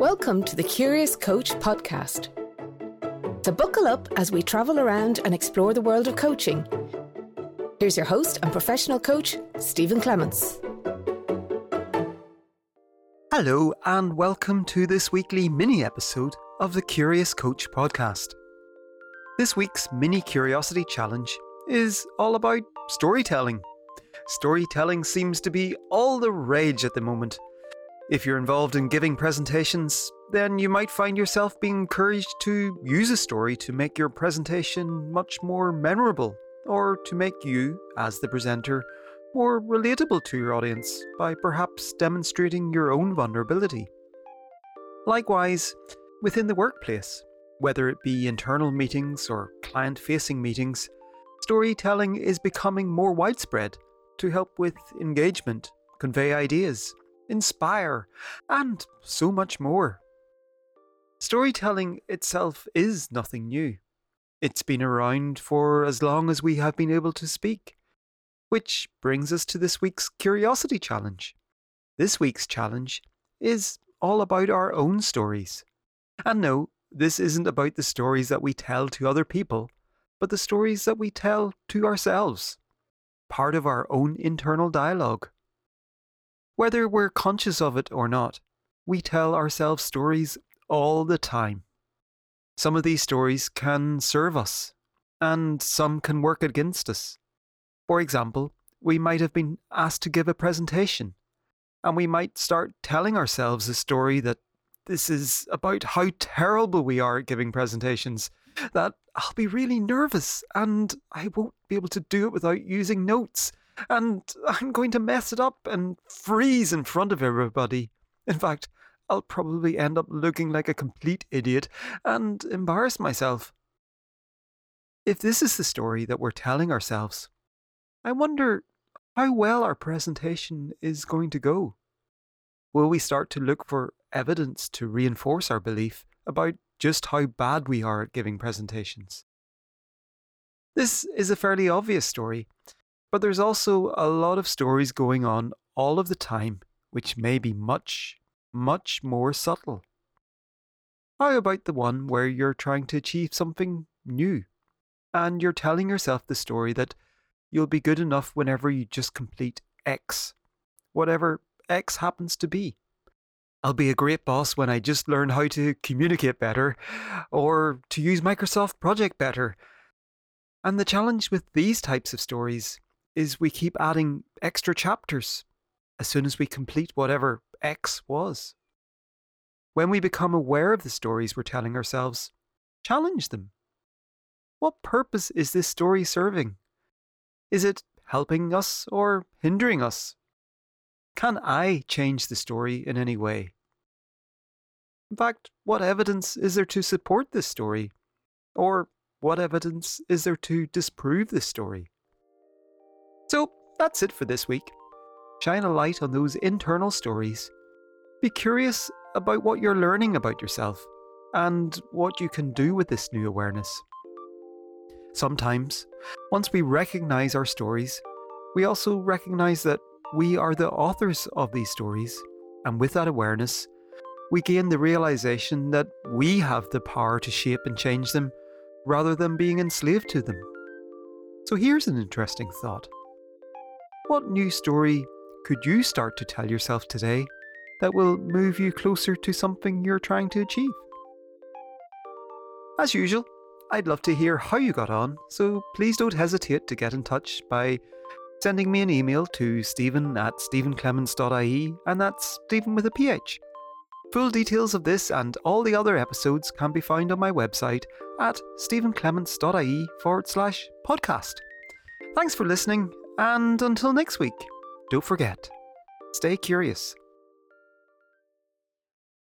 Welcome to the Curious Coach podcast. So, buckle up as we travel around and explore the world of coaching. Here's your host and professional coach, Stephen Clements. Hello, and welcome to this weekly mini episode of the Curious Coach podcast. This week's mini curiosity challenge is all about storytelling. Storytelling seems to be all the rage at the moment. If you're involved in giving presentations, then you might find yourself being encouraged to use a story to make your presentation much more memorable, or to make you, as the presenter, more relatable to your audience by perhaps demonstrating your own vulnerability. Likewise, within the workplace, whether it be internal meetings or client facing meetings, storytelling is becoming more widespread to help with engagement, convey ideas, inspire, and so much more. Storytelling itself is nothing new. It's been around for as long as we have been able to speak. Which brings us to this week's Curiosity Challenge. This week's challenge is all about our own stories. And no, this isn't about the stories that we tell to other people, but the stories that we tell to ourselves. Part of our own internal dialogue. Whether we're conscious of it or not, we tell ourselves stories all the time. Some of these stories can serve us, and some can work against us. For example, we might have been asked to give a presentation, and we might start telling ourselves a story that this is about how terrible we are at giving presentations, that I'll be really nervous and I won't be able to do it without using notes, and I'm going to mess it up and freeze in front of everybody. In fact, I'll probably end up looking like a complete idiot and embarrass myself. If this is the story that we're telling ourselves, I wonder how well our presentation is going to go. Will we start to look for evidence to reinforce our belief about just how bad we are at giving presentations? This is a fairly obvious story, but there's also a lot of stories going on all of the time which may be much, much more subtle. How about the one where you're trying to achieve something new and you're telling yourself the story that you'll be good enough whenever you just complete X, whatever X happens to be. I'll be a great boss when I just learn how to communicate better or to use Microsoft Project better. And the challenge with these types of stories is we keep adding extra chapters as soon as we complete whatever X was. When we become aware of the stories we're telling ourselves, challenge them. What purpose is this story serving? Is it helping us or hindering us? Can I change the story in any way? In fact, what evidence is there to support this story? Or what evidence is there to disprove this story? So that's it for this week. Shine a light on those internal stories. Be curious about what you're learning about yourself and what you can do with this new awareness. Sometimes, once we recognize our stories, we also recognize that we are the authors of these stories, and with that awareness, we gain the realization that we have the power to shape and change them rather than being enslaved to them. So here's an interesting thought. What new story could you start to tell yourself today that will move you closer to something you're trying to achieve? As usual, I'd love to hear how you got on, so please don't hesitate to get in touch by sending me an email to stephen at stephenclements.ie, and that's Stephen with a PH. Full details of this and all the other episodes can be found on my website at stephenclements.ie forward slash podcast. Thanks for listening, and until next week, don't forget, stay curious.